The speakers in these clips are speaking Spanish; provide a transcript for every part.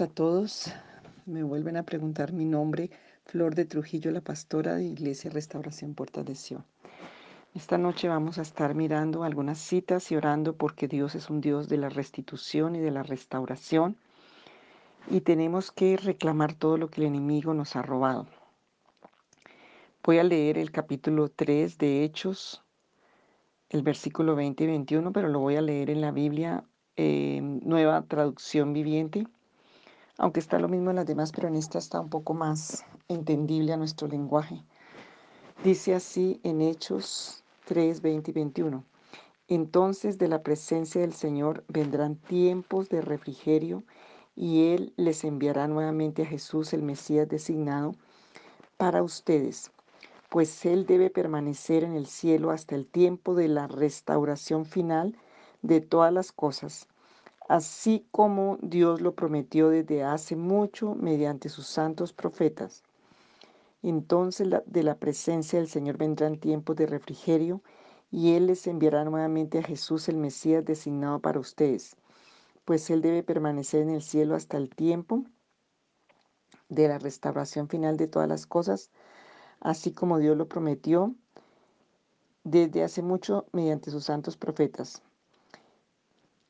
A todos. Me vuelven a preguntar mi nombre, Flor de Trujillo, la pastora de Iglesia Restauración Puertas de Sion. Esta noche vamos a estar mirando algunas citas y orando porque Dios es un Dios de la restitución y de la restauración y tenemos que reclamar todo lo que el enemigo nos ha robado. Voy a leer el capítulo 3 de Hechos, el versículo 20 y 21, pero lo voy a leer en la Biblia eh, nueva traducción viviente, aunque está lo mismo en las demás, pero en esta está un poco más entendible a nuestro lenguaje. Dice así en Hechos 3, 20 y 21. Entonces de la presencia del Señor vendrán tiempos de refrigerio y Él les enviará nuevamente a Jesús, el Mesías designado, para ustedes, pues Él debe permanecer en el cielo hasta el tiempo de la restauración final de todas las cosas, así como Dios lo prometió desde hace mucho mediante sus santos profetas. Entonces de la presencia del Señor vendrán tiempos de refrigerio y Él les enviará nuevamente a Jesús el Mesías designado para ustedes, pues Él debe permanecer en el cielo hasta el tiempo de la restauración final de todas las cosas, así como Dios lo prometió desde hace mucho mediante sus santos profetas.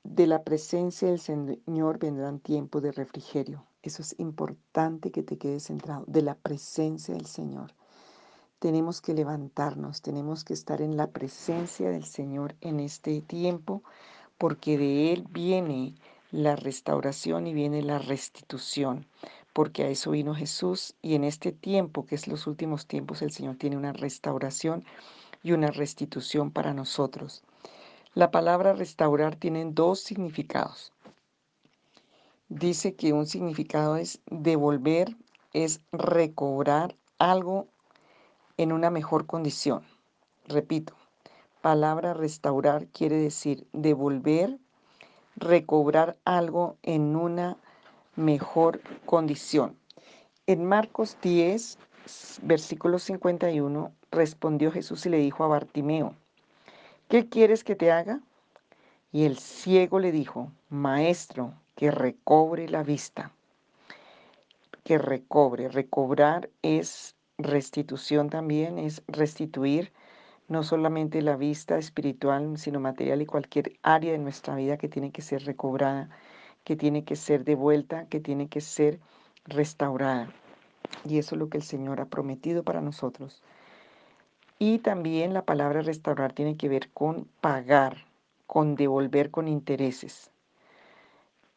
De la presencia del Señor vendrán tiempos de refrigerio. Eso es importante que te quedes centrado. De la presencia del Señor. Tenemos que levantarnos, tenemos que estar en la presencia del Señor en este tiempo, porque de Él viene la restauración y viene la restitución, porque a eso vino Jesús y en este tiempo, que es los últimos tiempos, el Señor tiene una restauración y una restitución para nosotros. La palabra restaurar tiene dos significados. Dice que un significado es devolver, es recobrar algo en una mejor condición. Repito, palabra restaurar quiere decir devolver, recobrar algo en una mejor condición. En Marcos 10, versículo 51, respondió Jesús y le dijo a Bartimeo, ¿qué quieres que te haga? Y el ciego le dijo, Maestro, que recobre la vista. Que recobre. Recobrar es restitución también, es restituir no solamente la vista espiritual, sino material y cualquier área de nuestra vida que tiene que ser recobrada, que tiene que ser devuelta, que tiene que ser restaurada. Y eso es lo que el Señor ha prometido para nosotros. Y también la palabra restaurar tiene que ver con pagar, con devolver con intereses.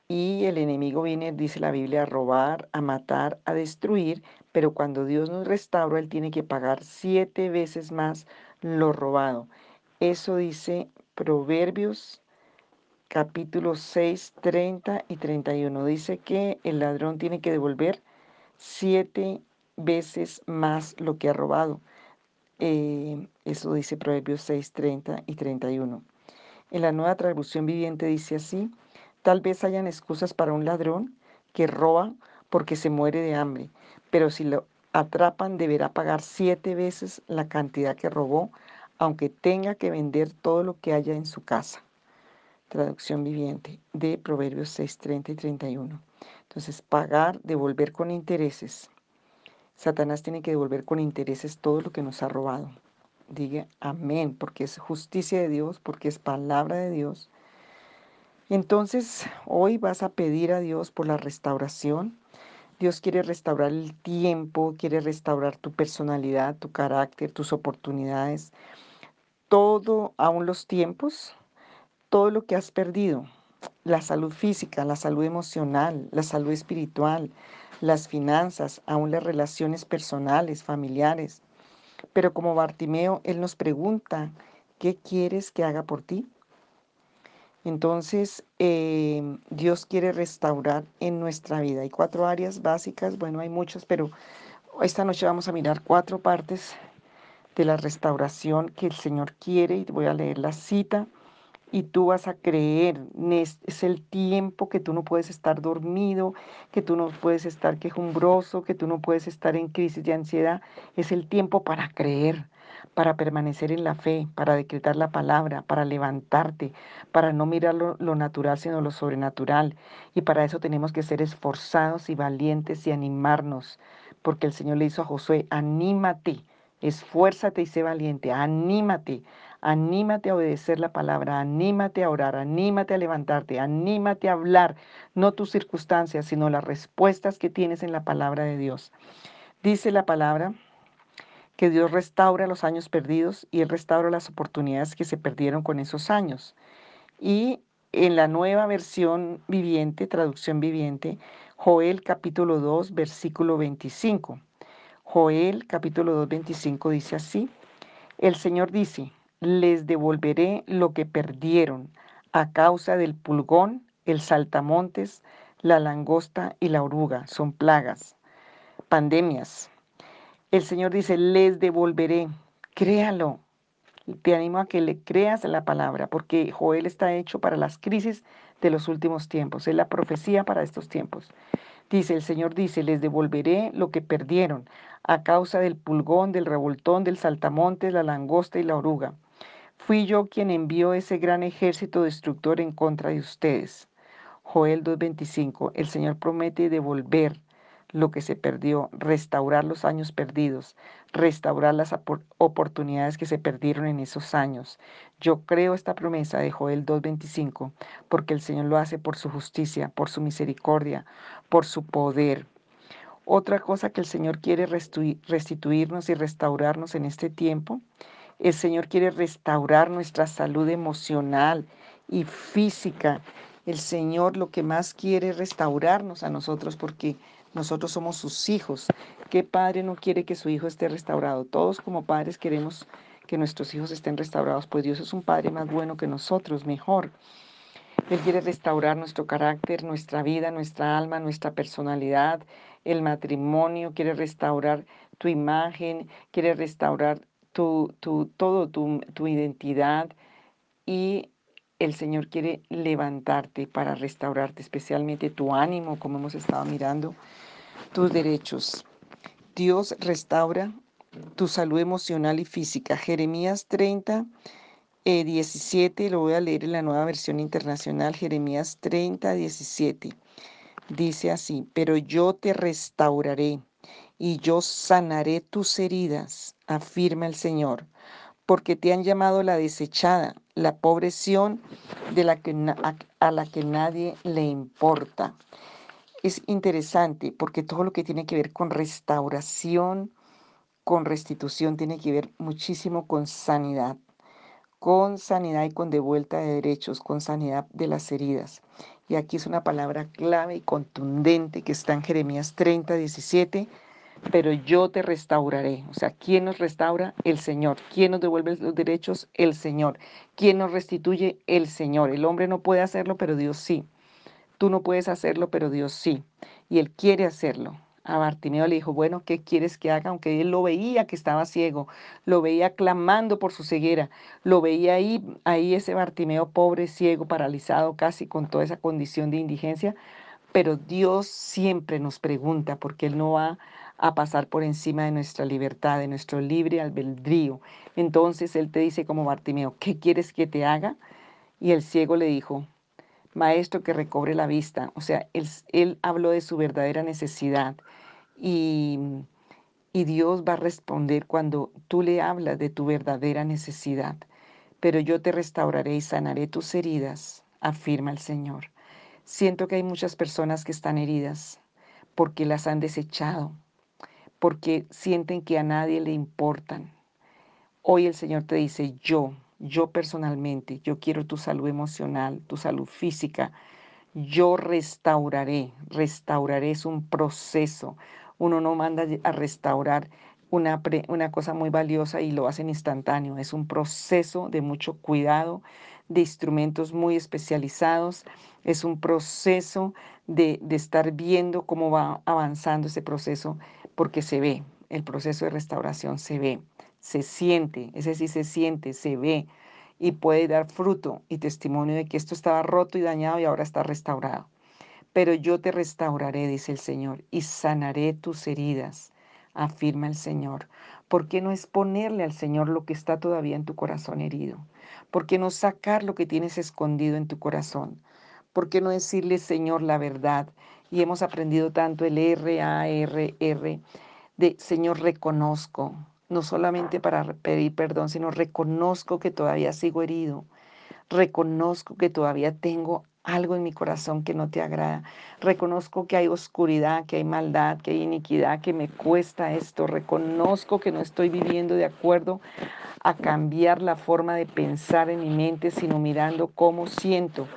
Y el enemigo viene, dice la Biblia, a robar, a matar, a destruir, pero cuando Dios nos restaura, Él tiene que pagar siete veces más lo robado. Eso dice Proverbios capítulo 6, 30 y 31. Dice que el ladrón tiene que devolver siete veces más lo que ha robado. Eh, eso dice Proverbios 6, 30 y 31. En la nueva traducción viviente dice así, tal vez hayan excusas para un ladrón que roba porque se muere de hambre, pero si lo atrapan deberá pagar siete veces la cantidad que robó, aunque tenga que vender todo lo que haya en su casa. Traducción viviente de Proverbios 6, 30 y 31. Entonces, pagar, devolver con intereses. Satanás tiene que devolver con intereses todo lo que nos ha robado. Diga amén, porque es justicia de Dios, porque es palabra de Dios. Entonces, hoy vas a pedir a Dios por la restauración. Dios quiere restaurar el tiempo, quiere restaurar tu personalidad, tu carácter, tus oportunidades, todo, aún los tiempos, todo lo que has perdido, la salud física, la salud emocional, la salud espiritual, las finanzas, aún las relaciones personales, familiares. Pero como Bartimeo, Él nos pregunta, ¿qué quieres que haga por ti? Entonces, eh, Dios quiere restaurar en nuestra vida. Hay cuatro áreas básicas, bueno, hay muchas, pero esta noche vamos a mirar cuatro partes de la restauración que el Señor quiere y voy a leer la cita y tú vas a creer. Es el tiempo que tú no puedes estar dormido, que tú no puedes estar quejumbroso, que tú no puedes estar en crisis de ansiedad. Es el tiempo para creer, para permanecer en la fe, para decretar la palabra, para levantarte, para no mirar lo, natural sino lo sobrenatural. Y para eso tenemos que ser esforzados y valientes y animarnos, porque el Señor le hizo a Josué, anímate, esfuérzate y sé valiente, anímate. Anímate a obedecer la palabra, anímate a orar, anímate a levantarte, anímate a hablar, no tus circunstancias, sino las respuestas que tienes en la palabra de Dios. Dice la palabra que Dios restaura los años perdidos y Él restaura las oportunidades que se perdieron con esos años. Y en la nueva versión viviente, traducción viviente, Joel capítulo 2, versículo 25. Joel capítulo 2, 25 dice así, el Señor dice, les devolveré lo que perdieron a causa del pulgón, el saltamontes, la langosta y la oruga. Son plagas, pandemias, el Señor dice, les devolveré. Créalo. Te animo a que le creas la palabra, porque Joel está hecho para las crisis de los últimos tiempos. Es la profecía para estos tiempos. Dice, el Señor dice, les devolveré lo que perdieron a causa del pulgón, del revoltón, del saltamontes, la langosta y la oruga. Fui yo quien envió ese gran ejército destructor en contra de ustedes. Joel 2.25, el Señor promete devolver lo que se perdió, restaurar los años perdidos, restaurar las oportunidades que se perdieron en esos años. Yo creo esta promesa de Joel 2.25 porque el Señor lo hace por su justicia, por su misericordia, por su poder. Otra cosa que el Señor quiere restituirnos y restaurarnos en este tiempo, el Señor quiere restaurar nuestra salud emocional y física. El Señor lo que más quiere es restaurarnos a nosotros porque nosotros somos sus hijos. ¿Qué padre no quiere que su hijo esté restaurado? Todos como padres queremos que nuestros hijos estén restaurados, pues Dios es un padre más bueno que nosotros, mejor. Él quiere restaurar nuestro carácter, nuestra vida, nuestra alma, nuestra personalidad, el matrimonio, quiere restaurar tu imagen, quiere restaurar tu, tu, todo tu, tu identidad y el Señor quiere levantarte para restaurarte, especialmente tu ánimo, como hemos estado mirando tus derechos. Dios restaura tu salud emocional y física. Jeremías 30, 17, eh, lo voy a leer en la nueva versión internacional, Jeremías 30, 17. Dice así, pero yo te restauraré y yo sanaré tus heridas, afirma el Señor, porque te han llamado la desechada, la pobreción de la que, a la que nadie le importa es interesante porque todo lo que tiene que ver con restauración, con restitución, tiene que ver muchísimo con sanidad, con sanidad y con devuelta de derechos, con sanidad de las heridas. Y aquí es una palabra clave y contundente que está en Jeremías 30, 17, pero yo te restauraré. O sea, ¿quién nos restaura? El Señor. ¿Quién nos devuelve los derechos? El Señor. ¿Quién nos restituye? El Señor. El hombre no puede hacerlo, pero Dios sí. Tú no puedes hacerlo, pero Dios sí. Y Él quiere hacerlo. A Bartimeo le dijo, bueno, ¿qué quieres que haga? Aunque él lo veía que estaba ciego, lo veía clamando por su ceguera, lo veía ahí, ahí ese Bartimeo pobre, ciego, paralizado, casi con toda esa condición de indigencia. Pero Dios siempre nos pregunta, porque Él no va a pasar por encima de nuestra libertad, de nuestro libre albedrío. Entonces Él te dice como Bartimeo, ¿qué quieres que te haga? Y el ciego le dijo, maestro que recobre la vista. O sea, él, habló de su verdadera necesidad y, y Dios va a responder cuando tú le hablas de tu verdadera necesidad. Pero yo te restauraré y sanaré tus heridas, afirma el Señor. Siento que hay muchas personas que están heridas porque las han desechado, porque sienten que a nadie le importan. Hoy el Señor te dice, yo, yo personalmente, yo quiero tu salud emocional, tu salud física. Yo restauraré, restauraré es un proceso. Uno no manda a restaurar una, una cosa muy valiosa y lo hacen instantáneo. Es un proceso de mucho cuidado, de instrumentos muy especializados. Es un proceso de, de estar viendo cómo va avanzando ese proceso porque se ve, el proceso de restauración se ve se siente, ese sí se siente, se ve y puede dar fruto y testimonio de que esto estaba roto y dañado y ahora está restaurado. Pero yo te restauraré, dice el Señor, y sanaré tus heridas, afirma el Señor, ¿Por qué no exponerle al Señor lo que está todavía en tu corazón herido? ¿Por qué no sacar lo que tienes escondido en tu corazón? ¿Por qué no decirle, Señor, la verdad? Y hemos aprendido tanto el R, A, R, R, de Señor, reconozco, no solamente para pedir perdón, sino reconozco que todavía sigo herido. Reconozco que todavía tengo algo en mi corazón que no te agrada. Reconozco que hay oscuridad, que hay maldad, que hay iniquidad, que me cuesta esto. Reconozco que no estoy viviendo de acuerdo a cambiar la forma de pensar en mi mente, sino mirando cómo siento.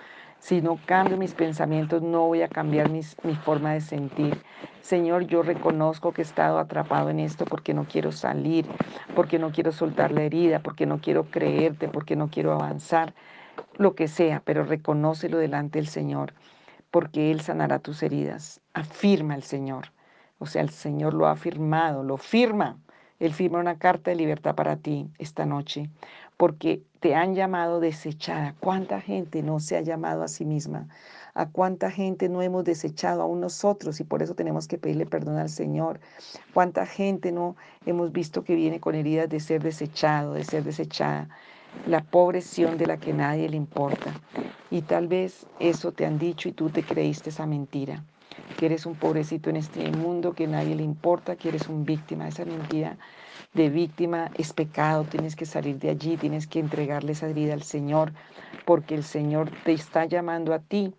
Si no cambio mis pensamientos, no voy a cambiar mi forma de sentir. Señor, yo reconozco que he estado atrapado en esto porque no quiero salir, porque no quiero soltar la herida, porque no quiero creerte, porque no quiero avanzar lo que sea, pero reconócelo delante del Señor, porque Él sanará tus heridas. Afirma el Señor. O sea, el Señor lo ha afirmado, lo firma. Él firma una carta de libertad para ti esta noche, porque te han llamado desechada. ¿Cuánta gente no se ha llamado a sí misma? ¿A cuánta gente no hemos desechado aún nosotros y por eso tenemos que pedirle perdón al Señor? ¿Cuánta gente no hemos visto que viene con heridas de ser desechado, de ser desechada? la pobreción de la que nadie le importa. Y tal vez eso te han dicho y tú te creíste esa mentira, que eres un pobrecito en este mundo, que nadie le importa, que eres un víctima. Esa mentira de víctima es pecado, tienes que salir de allí, tienes que entregarle esa vida al Señor, porque el Señor te está llamando a ti,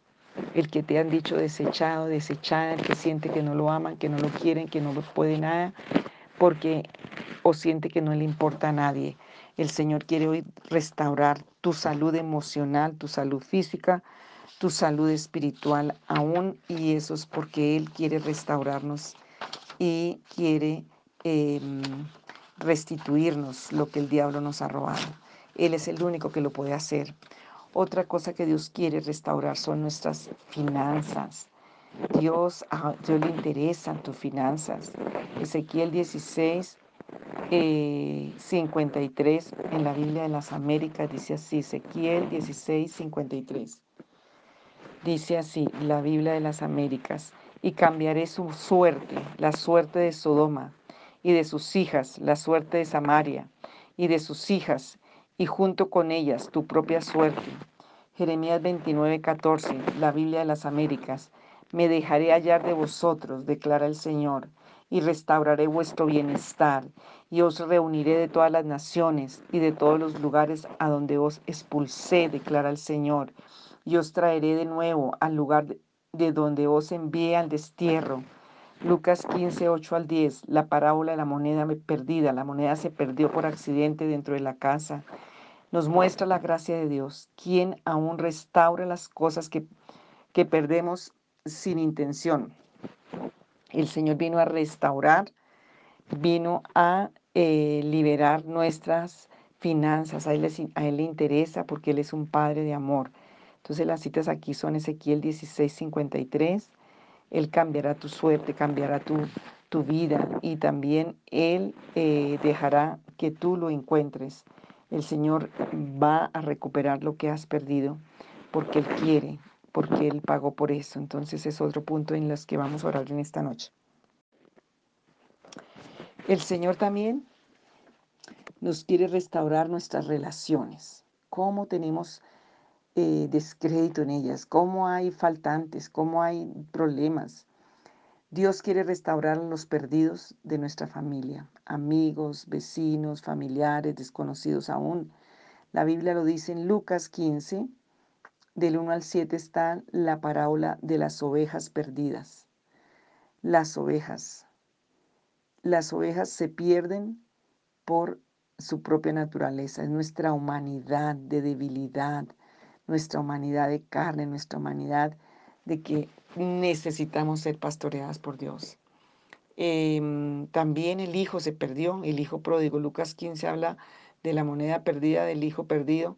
el que te han dicho desechado, desechada, el que siente que no lo aman, que no lo quieren, que no puede nada, porque o siente que no le importa a nadie. El Señor quiere hoy restaurar tu salud emocional, tu salud física, tu salud espiritual aún y eso es porque Él quiere restaurarnos y quiere em, restituirnos lo que el diablo nos ha robado. Él es el único que lo puede hacer. Otra cosa que Dios quiere restaurar son nuestras finanzas. Dios, a Dios le interesan tus finanzas. Ezequiel 16, 53 eh, en la Biblia de las Américas dice así, Ezequiel 16, 53. Dice así, la Biblia de las Américas, y cambiaré su suerte, la suerte de Sodoma, y de sus hijas, la suerte de Samaria, y de sus hijas, y junto con ellas tu propia suerte. Jeremías 29, 14, la Biblia de las Américas, me dejaré hallar de vosotros, declara el Señor y restauraré vuestro bienestar, y os reuniré de todas las naciones y de todos los lugares a donde os expulsé, declara el Señor, y os traeré de nuevo al lugar de donde os envié al destierro. Lucas 15, 8 al 10, la parábola de la moneda perdida. La moneda se perdió por accidente dentro de la casa. Nos muestra la gracia de Dios, quien aún restaura las cosas que, que perdemos sin intención. El Señor vino a restaurar, vino a eh, liberar nuestras finanzas. A él, a él, le interesa porque Él es un Padre de amor. Entonces las citas aquí son Ezequiel 16, 53. Él cambiará tu suerte, cambiará tu, tu vida y también Él eh, dejará que tú lo encuentres. El Señor va a recuperar lo que has perdido porque Él quiere, porque Él pagó por eso. Entonces es otro punto en los que vamos a orar en esta noche. El Señor también nos quiere restaurar nuestras relaciones. ¿Cómo tenemos eh, descrédito en ellas? ¿Cómo hay faltantes? ¿Cómo hay problemas? Dios quiere restaurar los perdidos de nuestra familia, amigos, vecinos, familiares, desconocidos aún. La Biblia lo dice en Lucas 15, del 1 al 7 está la parábola de las ovejas perdidas. Las ovejas. Las ovejas se pierden por su propia naturaleza, es nuestra humanidad de debilidad, nuestra humanidad de carne, nuestra humanidad de que necesitamos ser pastoreadas por Dios. Em, también el hijo se perdió, el hijo pródigo. Lucas 15 habla de la moneda perdida, del hijo perdido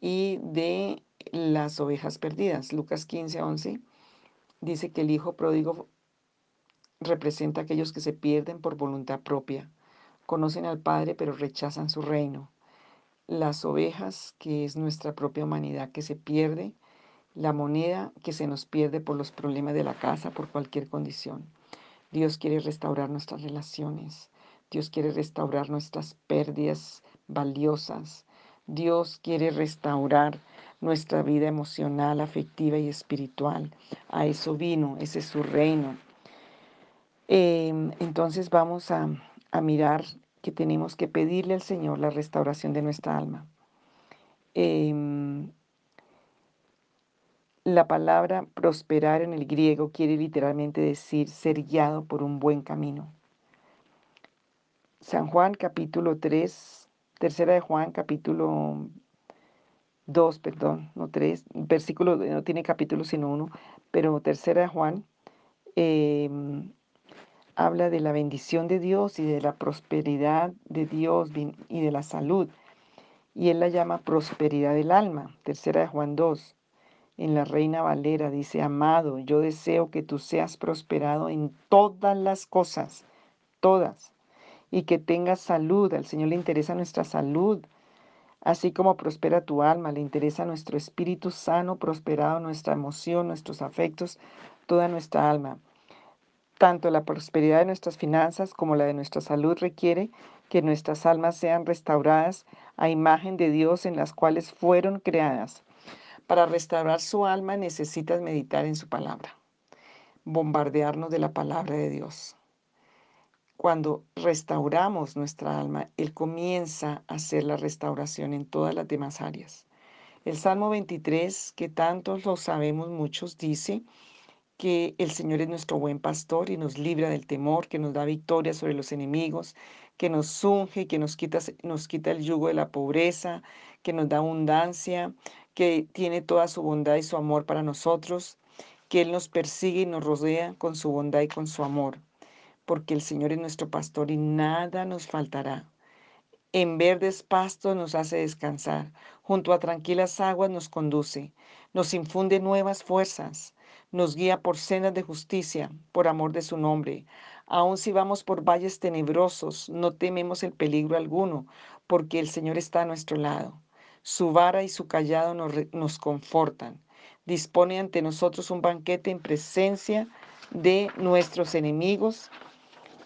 y de las ovejas perdidas. Lucas 15, 11 dice que el hijo pródigo representa a aquellos que se pierden por voluntad propia. Conocen al Padre pero rechazan su reino. Las ovejas, que es nuestra propia humanidad que se pierde. La moneda que se nos pierde por los problemas de la casa, por cualquier condición. Dios quiere restaurar nuestras relaciones. Dios quiere restaurar nuestras pérdidas valiosas. Dios quiere restaurar nuestra vida emocional, afectiva y espiritual. A eso vino, ese es su reino. Em, entonces vamos a, mirar que tenemos que pedirle al Señor la restauración de nuestra alma. Em, la palabra prosperar en el griego quiere literalmente decir ser guiado por un buen camino. San Juan capítulo 3, tercera de Juan capítulo 2, perdón, no 3, versículo, no tiene capítulo sino uno, pero tercera de Juan em, habla de la bendición de Dios y de la prosperidad de Dios y de la salud. Y él la llama prosperidad del alma, tercera de Juan 2 en la Reina Valera dice, amado, yo deseo que tú seas prosperado en todas las cosas, todas, y que tengas salud. Al Señor le interesa nuestra salud, así como prospera tu alma, le interesa nuestro espíritu sano, prosperado, nuestra emoción, nuestros afectos, toda nuestra alma. Tanto la prosperidad de nuestras finanzas como la de nuestra salud requiere que nuestras almas sean restauradas a imagen de Dios en las cuales fueron creadas. Para restaurar su alma necesitas meditar en su palabra, bombardearnos de la palabra de Dios. Cuando restauramos nuestra alma, Él comienza a hacer la restauración en todas las demás áreas. El Salmo 23, que tantos lo sabemos muchos, dice, que el Señor es nuestro buen pastor y nos libra del temor, que nos da victoria sobre los enemigos, que nos unge, que nos quita, nos quita el yugo de la pobreza, que nos da abundancia, que tiene toda su bondad y su amor para nosotros, que Él nos persigue y nos rodea con su bondad y con su amor, porque el Señor es nuestro pastor y nada nos faltará. En verdes pastos nos hace descansar, junto a tranquilas aguas nos conduce, nos infunde nuevas fuerzas, nos guía por sendas de justicia, por amor de su nombre. Aun si vamos por valles tenebrosos, no tememos el peligro alguno, porque el Señor está a nuestro lado. Su vara y su callado nos, nos confortan. Dispone ante nosotros un banquete en presencia de nuestros enemigos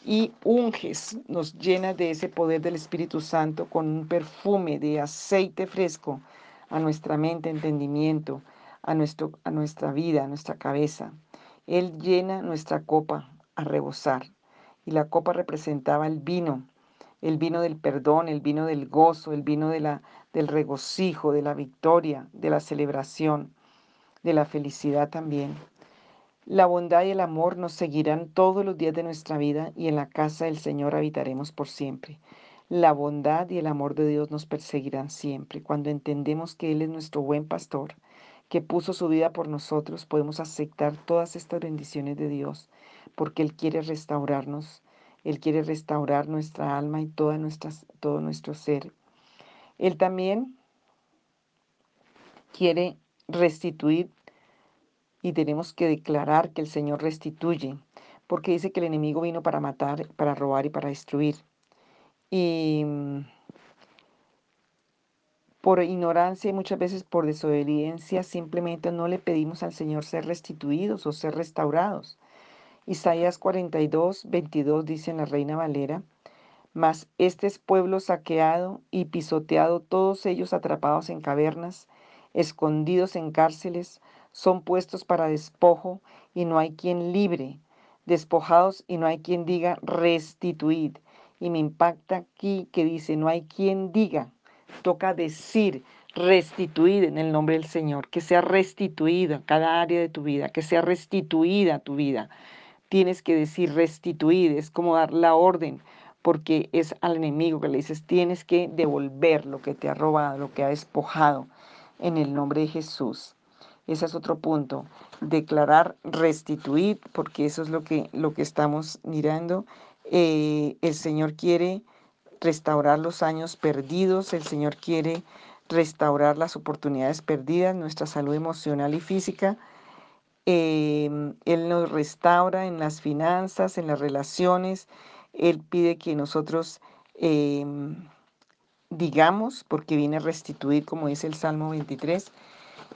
y unges, nos llena de ese poder del Espíritu Santo con un perfume de aceite fresco a nuestra mente, entendimiento, a, nuestro, a nuestra vida, a nuestra cabeza. Él llena nuestra copa a rebosar. Y la copa representaba el vino, el vino del perdón, el vino del gozo, el vino de la, del regocijo, de la victoria, de la celebración, de la felicidad también. La bondad y el amor nos seguirán todos los días de nuestra vida y en la casa del Señor habitaremos por siempre. La bondad y el amor de Dios nos perseguirán siempre. Cuando entendemos que Él es nuestro buen pastor, que puso su vida por nosotros, podemos aceptar todas estas bendiciones de Dios, porque Él quiere restaurarnos, Él quiere restaurar nuestra alma y toda todo nuestro ser. Él también quiere restituir y tenemos que declarar que el Señor restituye, porque dice que el enemigo vino para matar, para robar y para destruir. Y por ignorancia y muchas veces por desobediencia, simplemente no le pedimos al Señor ser restituidos o ser restaurados. Isaías 42, 22 dice en la Reina Valera, mas este es pueblo saqueado y pisoteado, todos ellos atrapados en cavernas, escondidos en cárceles, son puestos para despojo y no hay quien libre, despojados y no hay quien diga restituid. Y me impacta aquí que dice, no hay quien diga toca decir, restituir en el nombre del Señor, que sea restituida cada área de tu vida, que sea restituida tu vida. Tienes que decir restituir, es como dar la orden, porque es al enemigo que le dices, tienes que devolver lo que te ha robado, lo que ha despojado, en el nombre de Jesús. Ese es otro punto. Declarar restituir, porque eso es lo que, lo que estamos mirando. Eh, el Señor quiere restaurar los años perdidos, el Señor quiere restaurar las oportunidades perdidas, nuestra salud emocional y física. Em, él nos restaura en las finanzas, en las relaciones. Él pide que nosotros em, digamos, porque viene a restituir, como dice el Salmo 23,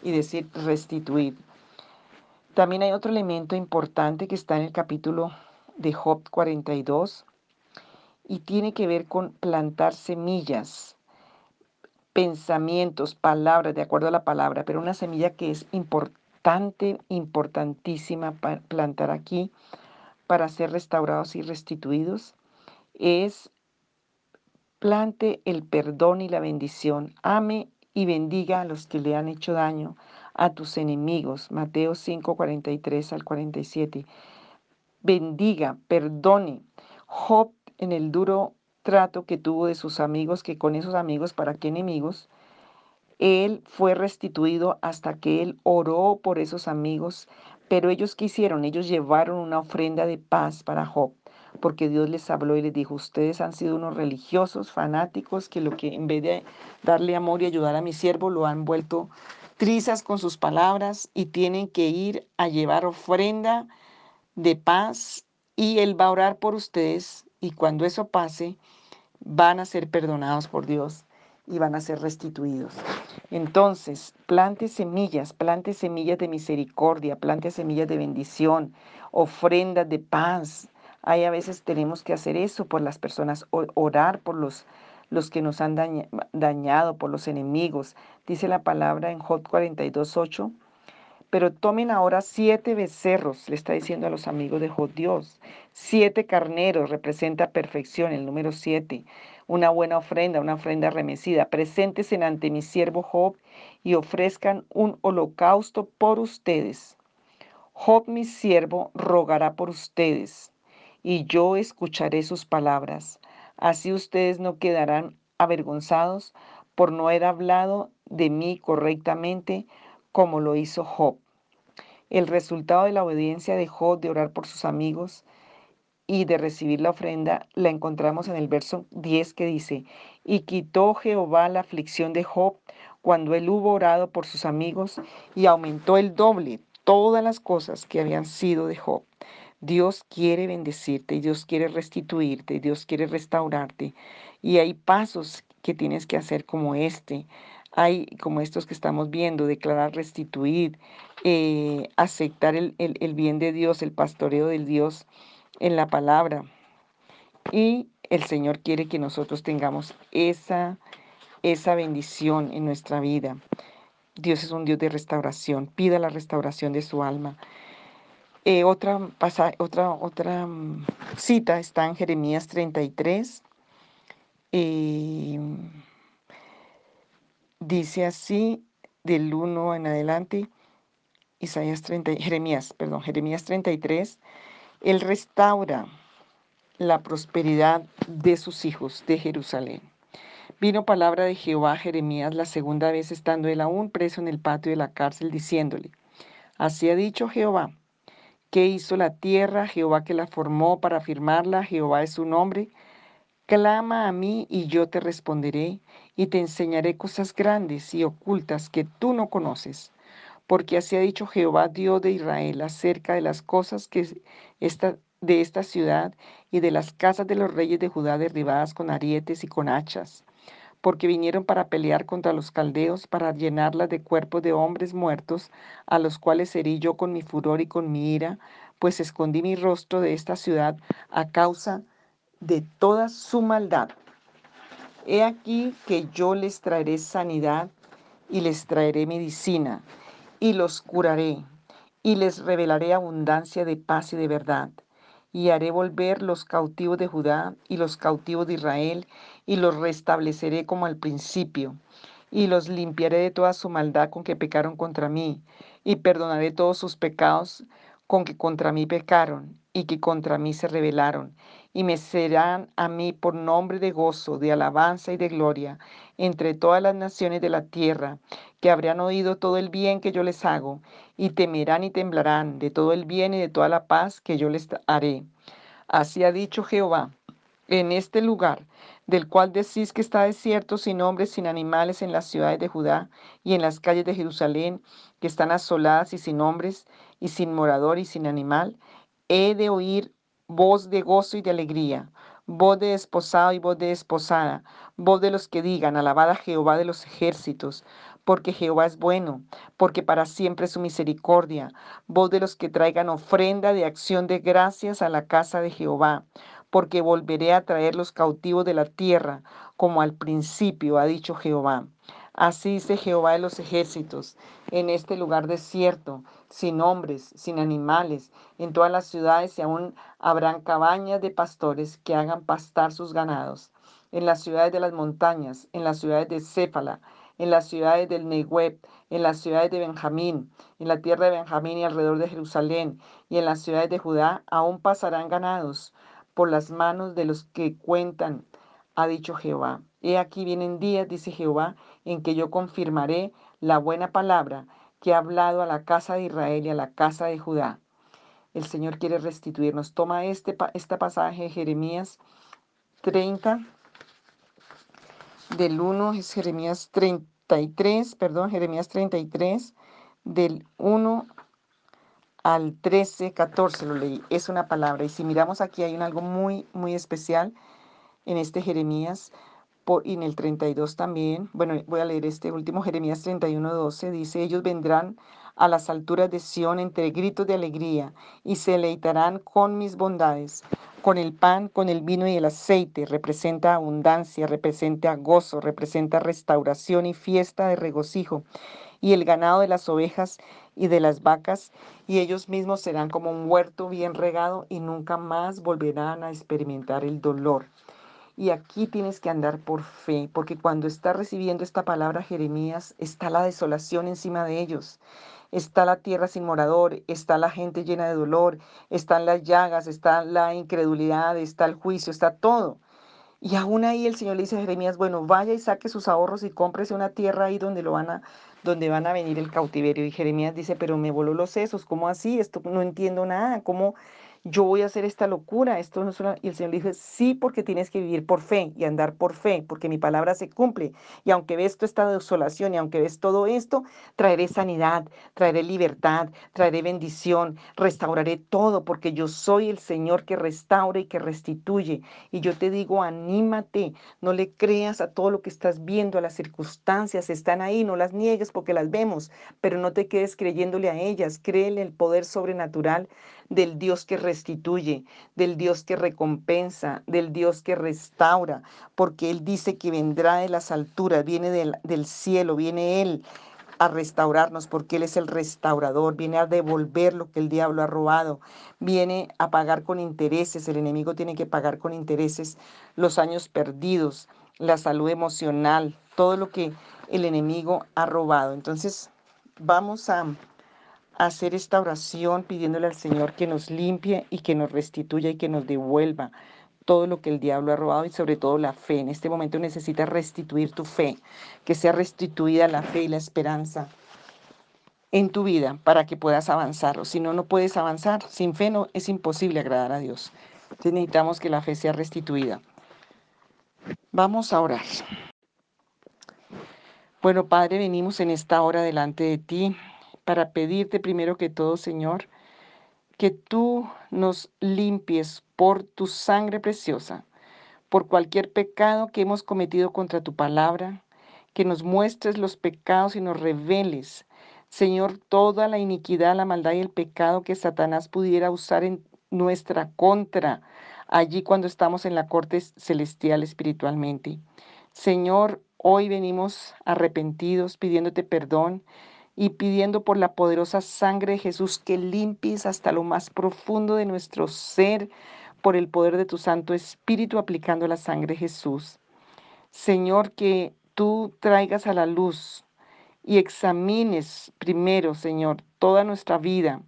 y decir restituir. También hay otro elemento importante que está en el capítulo de Job 42, y tiene que ver con plantar semillas, pensamientos, palabras, de acuerdo a la palabra, pero una semilla que es importante, importantísima plantar aquí para ser restaurados y restituidos es plante el perdón y la bendición. Ame y bendiga a los que le han hecho daño, a tus enemigos. Mateo 5, 43 al 47. Bendiga, perdone. Job en el duro trato que tuvo de sus amigos, que con esos amigos, ¿para qué enemigos? Él fue restituido hasta que él oró por esos amigos, pero ellos qué hicieron? Ellos llevaron una ofrenda de paz para Job, porque Dios les habló y les dijo, ustedes han sido unos religiosos, fanáticos, que lo que en vez de darle amor y ayudar a mi siervo, lo han vuelto trizas con sus palabras y tienen que ir a llevar ofrenda de paz y Él va a orar por ustedes y cuando eso pase, van a ser perdonados por Dios y van a ser restituidos. Entonces, plante semillas, plante semillas de misericordia, plante semillas de bendición, ofrendas de paz. Hay a veces tenemos que hacer eso por las personas, orar por los, los que nos han dañado, por los enemigos. Dice la palabra en Job 42, 8 pero tomen ahora siete becerros, le está diciendo a los amigos de Job Dios. Siete carneros representa perfección, el número siete. Una buena ofrenda, una ofrenda remecida. Presentes ante mi siervo Job y ofrezcan un holocausto por ustedes. Job, mi siervo, rogará por ustedes, y yo escucharé sus palabras. Así ustedes no quedarán avergonzados por no haber hablado de mí correctamente como lo hizo Job. El resultado de la obediencia de Job de orar por sus amigos y de recibir la ofrenda la encontramos en el verso 10 que dice, y quitó Jehová la aflicción de Job cuando él hubo orado por sus amigos y aumentó el doble todas las cosas que habían sido de Job. Dios quiere bendecirte, Dios quiere restituirte, Dios quiere restaurarte. Y hay pasos que tienes que hacer como este hay como estos que estamos viendo, declarar, restituir, eh, aceptar el, el, bien de Dios, el pastoreo del Dios en la palabra. Y el Señor quiere que nosotros tengamos esa, esa bendición en nuestra vida. Dios es un Dios de restauración. Pida la restauración de su alma. Eh, otra, pasa, otra, otra mm, cita está en Jeremías 33. Eh, Dice así del 1 en adelante, Isaías 30, Jeremías, perdón, Jeremías 33, Él restaura la prosperidad de sus hijos de Jerusalén. Vino palabra de Jehová a Jeremías la segunda vez estando él aún preso en el patio de la cárcel, diciéndole, Así ha dicho Jehová, que hizo la tierra, Jehová que la formó para afirmarla, Jehová es su nombre, Clama a mí y yo te responderé y te enseñaré cosas grandes y ocultas que tú no conoces. Porque así ha dicho Jehová Dios de Israel acerca de las cosas que de esta ciudad y de las casas de los reyes de Judá derribadas con arietes y con hachas. Porque vinieron para pelear contra los caldeos, para llenarlas de cuerpos de hombres muertos, a los cuales herí yo con mi furor y con mi ira, pues escondí mi rostro de esta ciudad a causa de toda su maldad. He aquí que yo les traeré sanidad y les traeré medicina y los curaré y les revelaré abundancia de paz y de verdad. Y haré volver los cautivos de Judá y los cautivos de Israel y los restableceré como al principio y los limpiaré de toda su maldad con que pecaron contra mí y perdonaré todos sus pecados con que contra mí pecaron y que contra mí se rebelaron y me serán a mí por nombre de gozo, de alabanza y de gloria entre todas las naciones de la tierra, que habrán oído todo el bien que yo les hago, y temerán y temblarán de todo el bien y de toda la paz que yo les haré. Así ha dicho Jehová, en este lugar, del cual decís que está desierto, sin hombres, sin animales, en las ciudades de Judá y en las calles de Jerusalén, que están asoladas y sin hombres, y sin morador y sin animal, he de oír voz de gozo y de alegría, voz de desposado y voz de desposada, voz de los que digan, alabada Jehová de los ejércitos, porque Jehová es bueno, porque para siempre es su misericordia, voz de los que traigan ofrenda de acción de gracias a la casa de Jehová, porque volveré a traer los cautivos de la tierra, como al principio, ha dicho Jehová. Así dice Jehová de los ejércitos, en este lugar desierto, sin hombres, sin animales, en todas las ciudades y aún habrán cabañas de pastores que hagan pastar sus ganados. En las ciudades de las montañas, en las ciudades de Céfala, en las ciudades del Nehueb, en las ciudades de Benjamín, en la tierra de Benjamín y alrededor de Jerusalén, y en las ciudades de Judá, aún pasarán ganados por las manos de los que cuentan, ha dicho Jehová. He aquí vienen días, dice Jehová, en que yo confirmaré la buena palabra que ha hablado a la casa de Israel y a la casa de Judá. El Señor quiere restituirnos. Toma este, este pasaje Jeremías 30, del 1 es Jeremías 33, perdón, Jeremías 33, del 1 al 13, 14 lo leí. Es una palabra. Y si miramos aquí hay un algo muy, muy especial en este Jeremías y en el 32 también. Bueno, voy a leer este último, Jeremías 31, 12. Dice, ellos vendrán a las alturas de Sión entre gritos de alegría y se deleitarán con mis bondades. Con el pan, con el vino y el aceite representa abundancia, representa gozo, representa restauración y fiesta de regocijo y el ganado de las ovejas y de las vacas, y ellos mismos serán como un huerto bien regado y nunca más volverán a experimentar el dolor. Y aquí tienes que andar por fe, porque cuando está recibiendo esta palabra Jeremías, está la desolación encima de ellos. Está la tierra sin morador, está la gente llena de dolor, están las llagas, está la incredulidad, está el juicio, está todo. Y aún ahí el Señor le dice a Jeremías, bueno, vaya y saque sus ahorros y cómprese una tierra ahí donde lo van a, donde van a venir el cautiverio. Y Jeremías dice, pero me voló los sesos, ¿cómo así? Esto no entiendo nada, ¿cómo yo voy a hacer esta locura? Esto no es una... Y el Señor le dice, sí, porque tienes que vivir por fe y andar por fe, porque mi palabra se cumple. Y aunque ves toda esta desolación y aunque ves todo esto, traeré sanidad, traeré libertad, traeré bendición, restauraré todo, porque yo soy el Señor que restaura y que restituye. Y yo te digo, anímate, no le creas a todo lo que estás viendo, a las circunstancias, están ahí, no las niegues porque las vemos, pero no te quedes creyéndole a ellas, créele el poder sobrenatural del Dios que restituye, del Dios que recompensa, del Dios que restaura, porque Él dice que vendrá de las alturas, viene del, cielo, viene Él a restaurarnos porque Él es el restaurador, viene a devolver lo que el diablo ha robado, viene a pagar con intereses, el enemigo tiene que pagar con intereses los años perdidos, la salud emocional, todo lo que el enemigo ha robado. Entonces, vamos a hacer esta oración pidiéndole al Señor que nos limpie y que nos restituya y que nos devuelva todo lo que el diablo ha robado y sobre todo la fe. En este momento necesitas restituir tu fe, que sea restituida la fe y la esperanza en tu vida para que puedas avanzar. O si no, no puedes avanzar. Sin fe no es imposible agradar a Dios. Entonces necesitamos que la fe sea restituida. Vamos a orar. Bueno, Padre, venimos en esta hora delante de ti para pedirte primero que todo, Señor, que tú nos limpies por tu sangre preciosa, por cualquier pecado que hemos cometido contra tu palabra, que nos muestres los pecados y nos reveles, Señor, toda la iniquidad, la maldad y el pecado que Satanás pudiera usar en nuestra contra, allí cuando estamos en la corte celestial espiritualmente. Señor, hoy venimos arrepentidos, pidiéndote perdón y pidiendo por la poderosa sangre de Jesús que limpies hasta lo más profundo de nuestro ser por el poder de tu Santo Espíritu aplicando la sangre de Jesús. Señor, que tú traigas a la luz y examines primero, Señor, toda nuestra vida,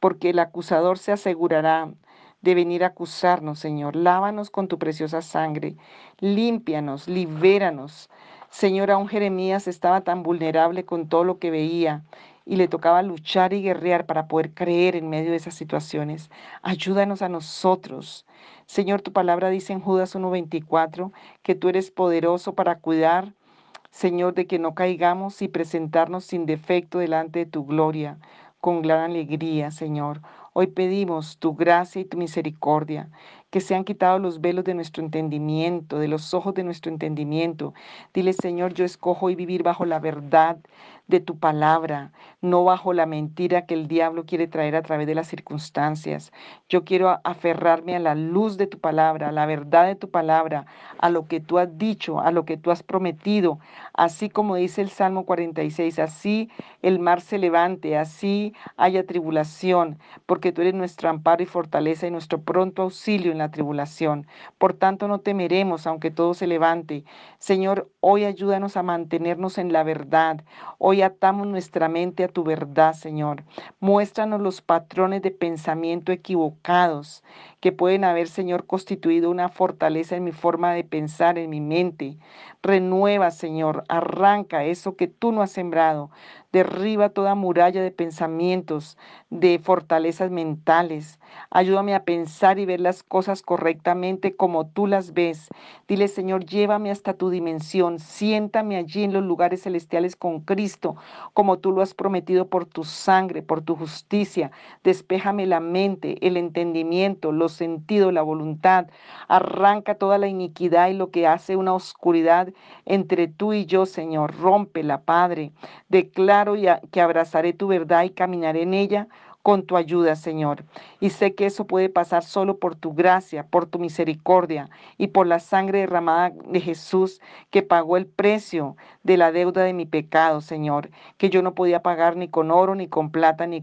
porque el acusador se asegurará de venir a acusarnos, Señor. Lávanos con tu preciosa sangre, límpianos, libéranos, Señor, aún Jeremías estaba tan vulnerable con todo lo que veía y le tocaba luchar y guerrear para poder creer en medio de esas situaciones. Ayúdanos a nosotros. Señor, tu palabra dice en Judas 1.24 que tú eres poderoso para cuidar, Señor, de que no caigamos y presentarnos sin defecto delante de tu gloria, con gran alegría, Señor. Hoy pedimos tu gracia y tu misericordia, que sean quitados los velos de nuestro entendimiento, de los ojos de nuestro entendimiento. Dile, Señor, yo escojo hoy vivir bajo la verdad de tu palabra, no bajo la mentira que el diablo quiere traer a través de las circunstancias. Yo quiero aferrarme a la luz de tu palabra, a la verdad de tu palabra, a lo que tú has dicho, a lo que tú has prometido, así como dice el Salmo 46, así el mar se levante, así haya tribulación, porque tú eres nuestro amparo y fortaleza y nuestro pronto auxilio en la tribulación. Por tanto, no temeremos aunque todo se levante. Señor, hoy ayúdanos a mantenernos en la verdad. Hoy atamos nuestra mente a tu verdad, Señor. Muéstranos los patrones de pensamiento equivocados que pueden haber, Señor, constituido una fortaleza en mi forma de pensar, en mi mente. Renueva, Señor, arranca eso que tú no has sembrado. Derriba toda muralla de pensamientos, de fortalezas mentales. Ayúdame a pensar y ver las cosas correctamente como tú las ves. Dile, Señor, llévame hasta tu dimensión. Siéntame allí en los lugares celestiales con Cristo, como tú lo has prometido por tu sangre, por tu justicia. Despéjame la mente, el entendimiento, los sentidos, la voluntad. Arranca toda la iniquidad y lo que hace una oscuridad entre tú y yo, Señor. Rómpela, Padre. Declara y que abrazaré tu verdad y caminaré en ella con tu ayuda, Señor. Y sé que eso puede pasar solo por tu gracia, por tu misericordia y por la sangre derramada de Jesús que pagó el precio de la deuda de mi pecado, Señor, que yo no podía pagar ni con oro, ni con plata, ni,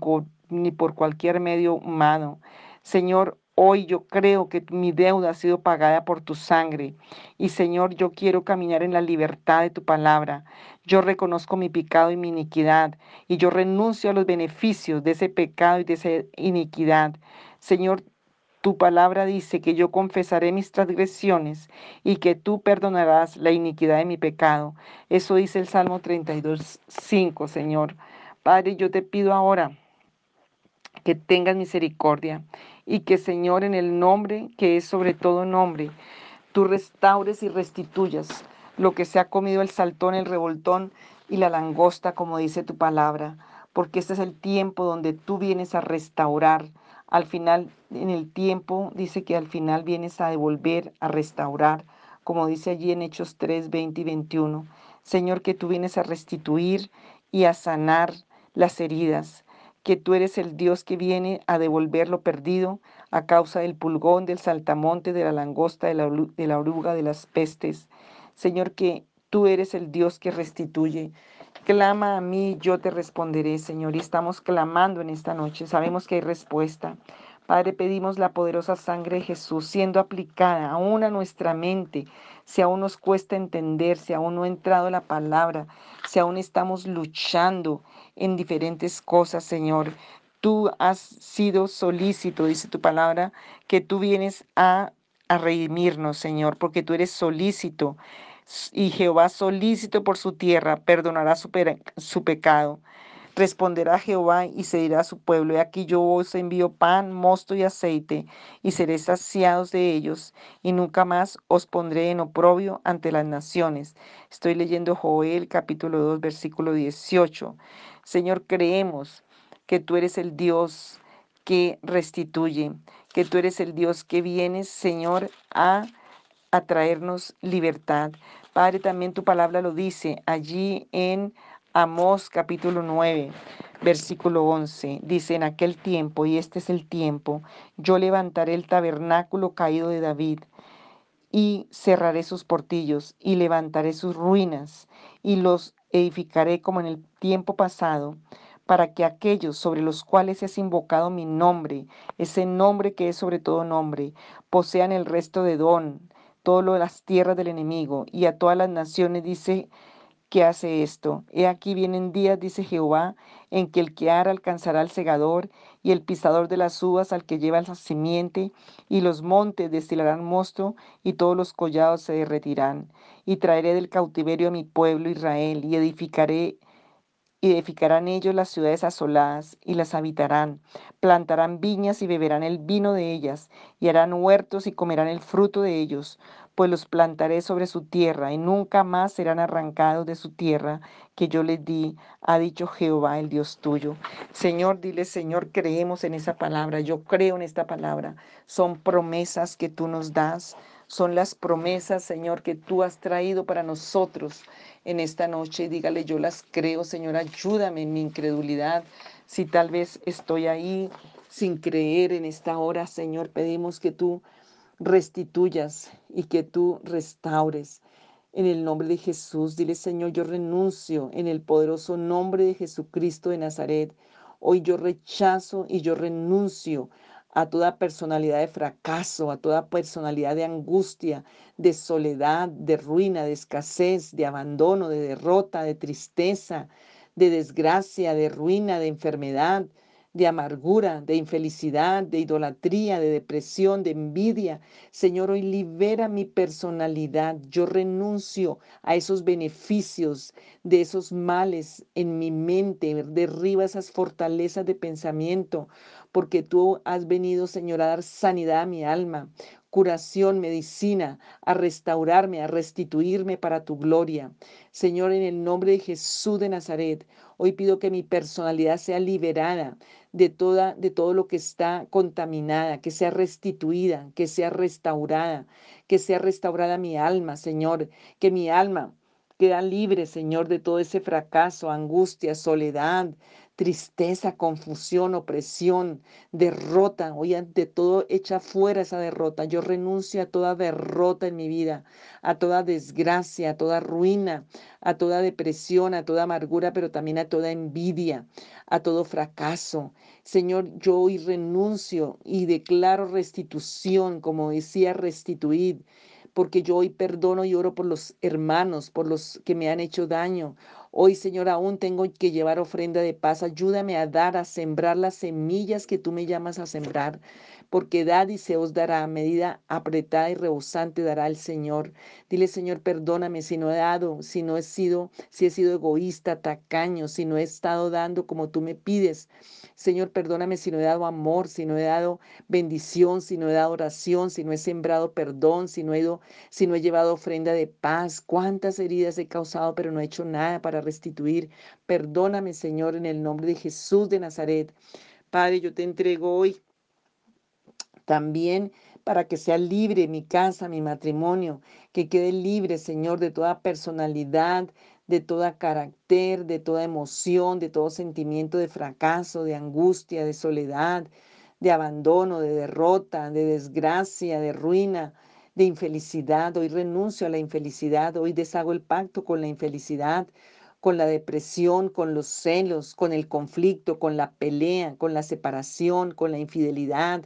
ni por cualquier medio humano. Señor, Hoy yo creo que mi deuda ha sido pagada por tu sangre. Y Señor, yo quiero caminar en la libertad de tu palabra. Yo reconozco mi pecado y mi iniquidad. Y yo renuncio a los beneficios de ese pecado y de esa iniquidad. Señor, tu palabra dice que yo confesaré mis transgresiones y que tú perdonarás la iniquidad de mi pecado. Eso dice el Salmo 32, 5, Señor. Padre, yo te pido ahora que tengas misericordia y que Señor en el nombre que es sobre todo nombre, tú restaures y restituyas lo que se ha comido el saltón, el revoltón y la langosta, como dice tu palabra, porque este es el tiempo donde tú vienes a restaurar. Al final, en el tiempo, dice que al final vienes a devolver, a restaurar, como dice allí en Hechos 3, 20 y 21. Señor, que tú vienes a restituir y a sanar las heridas, que tú eres el Dios que viene a devolver lo perdido a causa del pulgón, del saltamonte, de la langosta, de la, oruga, de las pestes. Señor, que tú eres el Dios que restituye. Clama a mí, yo te responderé, Señor. Y estamos clamando en esta noche. Sabemos que hay respuesta. Padre, pedimos la poderosa sangre de Jesús siendo aplicada aún a nuestra mente, si aún nos cuesta entender, si aún no ha entrado la palabra, si aún estamos luchando en diferentes cosas, Señor. Tú has sido solícito, dice tu palabra, que tú vienes a, a redimirnos, Señor, porque tú eres solícito. Y Jehová solícito por su tierra perdonará su, su pecado. Responderá Jehová y se dirá a su pueblo, y aquí yo os envío pan, mosto y aceite, y seréis saciados de ellos, y nunca más os pondré en oprobio ante las naciones. Estoy leyendo Joel capítulo 2, versículo 18. Señor, creemos que tú eres el Dios que restituye, que tú eres el Dios que vienes, Señor, a, a traernos libertad. Padre, también tu palabra lo dice allí en Amós capítulo 9, versículo 11. Dice, en aquel tiempo, y este es el tiempo, yo levantaré el tabernáculo caído de David y cerraré sus portillos y levantaré sus ruinas y los edificaré como en el tiempo pasado para que aquellos sobre los cuales es invocado mi nombre, ese nombre que es sobre todo nombre, posean el resto de don, de las tierras del enemigo, y a todas las naciones dice que hace esto. He aquí vienen días, dice Jehová, en que el que ara alcanzará al segador, y el pisador de las uvas al que lleva la simiente, y los montes destilarán mosto, y todos los collados se derretirán. Y traeré del cautiverio a mi pueblo Israel, y edificaré y edificarán ellos las ciudades asoladas y las habitarán. Plantarán viñas y beberán el vino de ellas, y harán huertos y comerán el fruto de ellos pues los plantaré sobre su tierra y nunca más serán arrancados de su tierra que yo les di, ha dicho Jehová, el Dios tuyo. Señor, dile, Señor, creemos en esa palabra, yo creo en esta palabra. Son promesas que tú nos das, son las promesas, Señor, que tú has traído para nosotros en esta noche. Dígale, yo las creo, Señor, ayúdame en mi incredulidad. Si tal vez estoy ahí sin creer en esta hora, Señor, pedimos que tú restituyas y que tú restaures. En el nombre de Jesús, dile Señor, yo renuncio en el poderoso nombre de Jesucristo de Nazaret. Hoy yo rechazo y yo renuncio a toda personalidad de fracaso, a toda personalidad de angustia, de soledad, de ruina, de escasez, de abandono, de derrota, de tristeza, de desgracia, de ruina, de enfermedad, de amargura, de infelicidad, de idolatría, de depresión, de envidia. Señor, hoy libera mi personalidad. Yo renuncio a esos beneficios de esos males en mi mente. Derriba esas fortalezas de pensamiento, porque tú has venido, Señor, a dar sanidad a mi alma curación, medicina, a restaurarme, a restituirme para tu gloria. Señor, en el nombre de Jesús de Nazaret, hoy pido que mi personalidad sea liberada de toda de todo lo que está contaminada, que sea restituida, que sea restaurada, que sea restaurada mi alma, Señor, que mi alma queda libre, Señor, de todo ese fracaso, angustia, soledad, tristeza, confusión, opresión, derrota. Hoy ante todo echa fuera esa derrota. Yo renuncio a toda derrota en mi vida, a toda desgracia, a toda ruina, a toda depresión, a toda amargura, pero también a toda envidia, a todo fracaso. Señor, yo hoy renuncio y declaro restitución, como decía, restituir porque yo hoy perdono y oro por los hermanos, por los que me han hecho daño. Hoy, Señor, aún tengo que llevar ofrenda de paz. Ayúdame a dar, a sembrar las semillas que tú me llamas a sembrar, porque dad y se os dará medida apretada y rebosante dará el Señor. Dile, Señor, perdóname si no he dado, si no he sido, si he sido egoísta, tacaño, si no he estado dando como tú me pides. Señor, perdóname si no he dado amor, si no he dado bendición, si no he dado oración, si no he sembrado perdón, si no he, ido, si no he llevado ofrenda de paz. Cuántas heridas he causado, pero no he hecho nada para restituir. Perdóname, Señor, en el nombre de Jesús de Nazaret. Padre, yo te entrego hoy también para que sea libre mi casa, mi matrimonio, que quede libre, Señor, de toda personalidad, de toda carácter, de toda emoción, de todo sentimiento de fracaso, de angustia, de soledad, de abandono, de derrota, de desgracia, de ruina, de infelicidad. Hoy renuncio a la infelicidad, hoy deshago el pacto con la infelicidad, con la depresión, con los celos, con el conflicto, con la pelea, con la separación, con la infidelidad,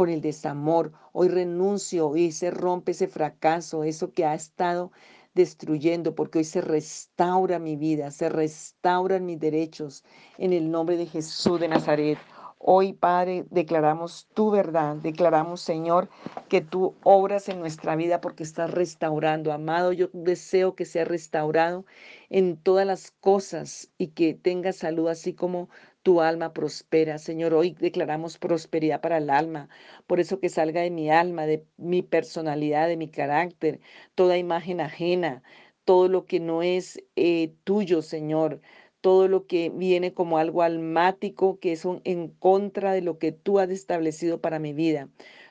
con el desamor. Hoy renuncio y se rompe ese fracaso, eso que ha estado destruyendo, porque hoy se restaura mi vida, se restauran mis derechos en el nombre de Jesús de Nazaret. Hoy, Padre, declaramos tu verdad, declaramos, Señor, que tú obras en nuestra vida porque estás restaurando. Amado, yo deseo que sea restaurado en todas las cosas y que tenga salud así como tu alma prospera. Señor, hoy declaramos prosperidad para el alma. Por eso que salga de mi alma, de mi personalidad, de mi carácter, toda imagen ajena, todo lo que no es eh, tuyo, Señor todo lo que viene como algo almático, que es en contra de lo que tú has establecido para mi vida.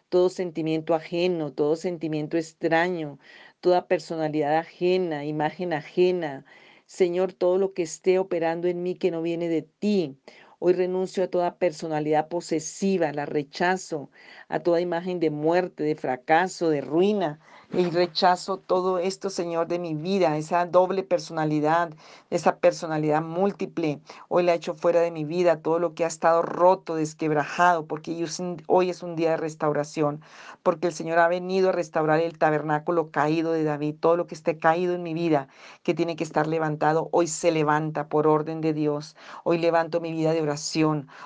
Todo sentimiento ajeno, todo sentimiento extraño, toda personalidad ajena, imagen ajena. Señor, todo lo que esté operando en mí que no viene de ti. Hoy renuncio a toda personalidad posesiva, la rechazo, a toda imagen de muerte, de fracaso, de ruina, y rechazo todo esto, Señor, de mi vida, esa doble personalidad, esa personalidad múltiple. Hoy la he hecho fuera de mi vida, todo lo que ha estado roto, desquebrajado, porque hoy es un día de restauración, porque el Señor ha venido a restaurar el tabernáculo caído de David, todo lo que esté caído en mi vida, que tiene que estar levantado, hoy se levanta por orden de Dios. Hoy levanto mi vida de oración,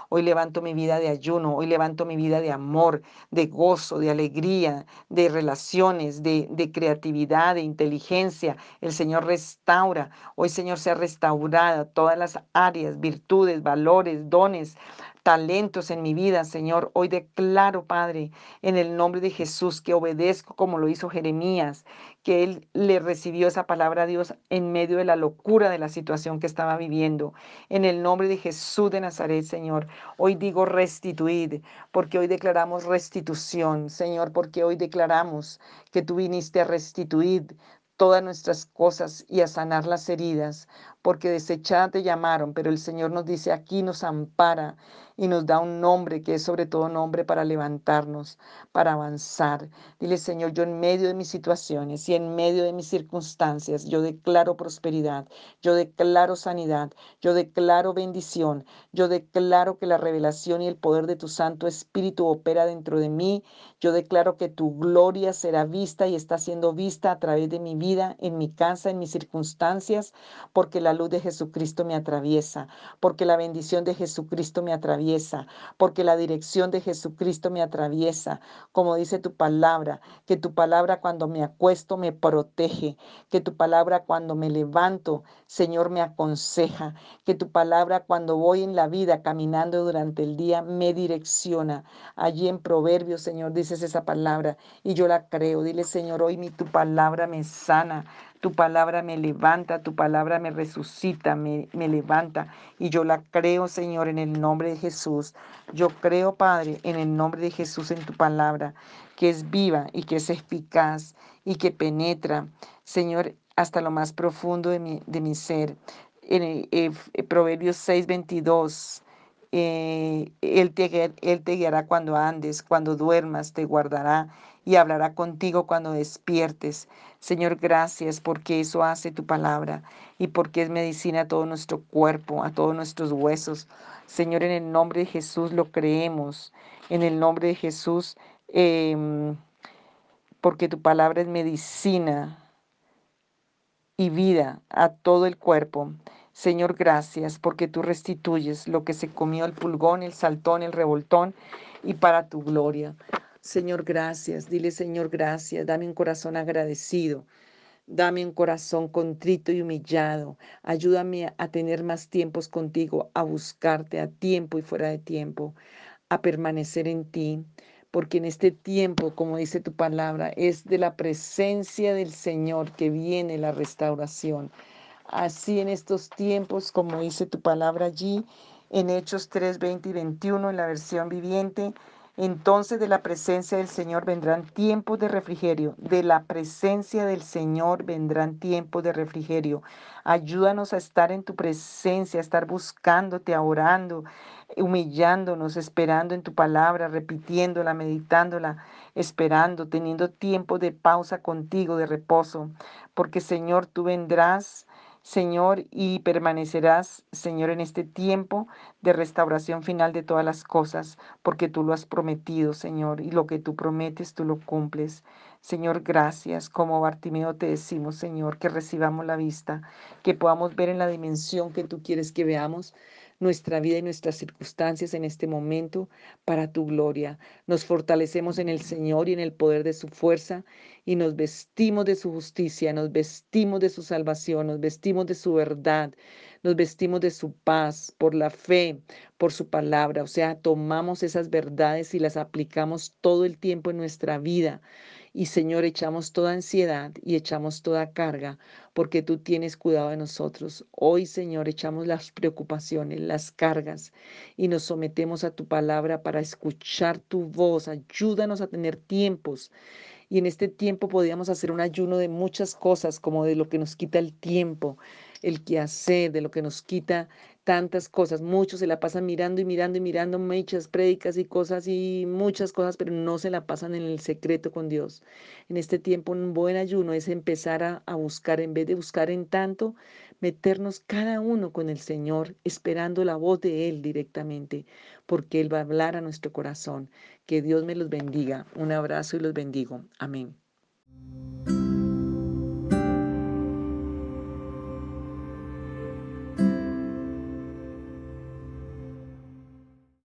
hoy levanto mi vida de ayuno, hoy levanto mi vida de amor, de gozo, de alegría, de relaciones, de creatividad, de inteligencia. El Señor restaura. Hoy, Señor, sea restaurada todas las áreas, virtudes, valores, dones, talentos en mi vida, Señor. Hoy declaro, Padre, en el nombre de Jesús, que obedezco como lo hizo Jeremías, que él le recibió esa palabra a Dios en medio de la locura de la situación que estaba viviendo. En el nombre de Jesús de Nazaret, Señor, hoy digo restituid, porque hoy declaramos restitución, Señor, porque hoy declaramos que tú viniste a restituir todas nuestras cosas y a sanar las heridas, porque desechada te llamaron, pero el Señor nos dice aquí nos ampara y nos da un nombre que es sobre todo nombre para levantarnos, para avanzar. Dile, Señor, yo en medio de mis situaciones y en medio de mis circunstancias, yo declaro prosperidad, yo declaro sanidad, yo declaro bendición, yo declaro que la revelación y el poder de tu Santo Espíritu opera dentro de mí, yo declaro que tu gloria será vista y está siendo vista a través de mi vida, en mi casa, en mis circunstancias, porque la luz de Jesucristo me atraviesa, porque la bendición de Jesucristo me atraviesa porque la dirección de Jesucristo me atraviesa, como dice tu palabra, que tu palabra cuando me acuesto me protege, que tu palabra cuando me levanto, Señor, me aconseja, que tu palabra cuando voy en la vida caminando durante el día me direcciona. Allí en Proverbios, Señor, dices esa palabra y yo la creo. Dile, Señor, hoy mi tu palabra me sana. Tu palabra me levanta, tu palabra me resucita, me, me, levanta. Y yo la creo, Señor, en el nombre de Jesús. Yo creo, Padre, en el nombre de Jesús, en tu palabra, que es viva y que es eficaz y que penetra, Señor, hasta lo más profundo de mi, de mi ser. En el, eh, Proverbios 6, 22. Eh, él te guiará cuando andes, cuando duermas, te guardará y hablará contigo cuando despiertes. Señor, gracias porque eso hace tu palabra y porque es medicina a todo nuestro cuerpo, a todos nuestros huesos. Señor, en el nombre de Jesús lo creemos. En el nombre de Jesús, eh, porque tu palabra es medicina y vida a todo el cuerpo. Señor, gracias porque tú restituyes lo que se comió el pulgón, el saltón, el revoltón y para tu gloria. Señor, gracias. Dile, Señor, gracias. Dame un corazón agradecido. Dame un corazón contrito y humillado. Ayúdame a tener más tiempos contigo, a buscarte a tiempo y fuera de tiempo, a permanecer en ti. Porque en este tiempo, como dice tu palabra, es de la presencia del Señor que viene la restauración. Así en estos tiempos, como dice tu palabra allí, en Hechos 3, 20 y 21, en la versión viviente, entonces de la presencia del Señor vendrán tiempos de refrigerio. De la presencia del Señor vendrán tiempos de refrigerio. Ayúdanos a estar en tu presencia, a estar buscándote, orando, humillándonos, esperando en tu palabra, repitiéndola, meditándola, esperando, teniendo tiempo de pausa contigo, de reposo. Porque Señor, tú vendrás Señor, y permanecerás, Señor, en este tiempo de restauración final de todas las cosas, porque tú lo has prometido, Señor, y lo que tú prometes, tú lo cumples. Señor, gracias. Como Bartimeo te decimos, Señor, que recibamos la vista, que podamos ver en la dimensión que tú quieres que veamos nuestra vida y nuestras circunstancias en este momento para tu gloria. Nos fortalecemos en el Señor y en el poder de su fuerza y nos vestimos de su justicia, nos vestimos de su salvación, nos vestimos de su verdad, nos vestimos de su paz por la fe, por su palabra. O sea, tomamos esas verdades y las aplicamos todo el tiempo en nuestra vida. Y Señor, echamos toda ansiedad y echamos toda carga, porque tú tienes cuidado de nosotros. Hoy, Señor, echamos las preocupaciones, las cargas y nos sometemos a tu palabra para escuchar tu voz. Ayúdanos a tener tiempos y en este tiempo podíamos hacer un ayuno de muchas cosas, como de lo que nos quita el tiempo, el quehacer, de lo que nos quita tantas cosas. Muchos se la pasan mirando y mirando y mirando muchas prédicas y cosas y muchas cosas, pero no se la pasan en el secreto con Dios. En este tiempo un buen ayuno es empezar a, a buscar, en vez de buscar en tanto, meternos cada uno con el Señor, esperando la voz de Él directamente, porque Él va a hablar a nuestro corazón. Que Dios me los bendiga. Un abrazo y los bendigo. Amén.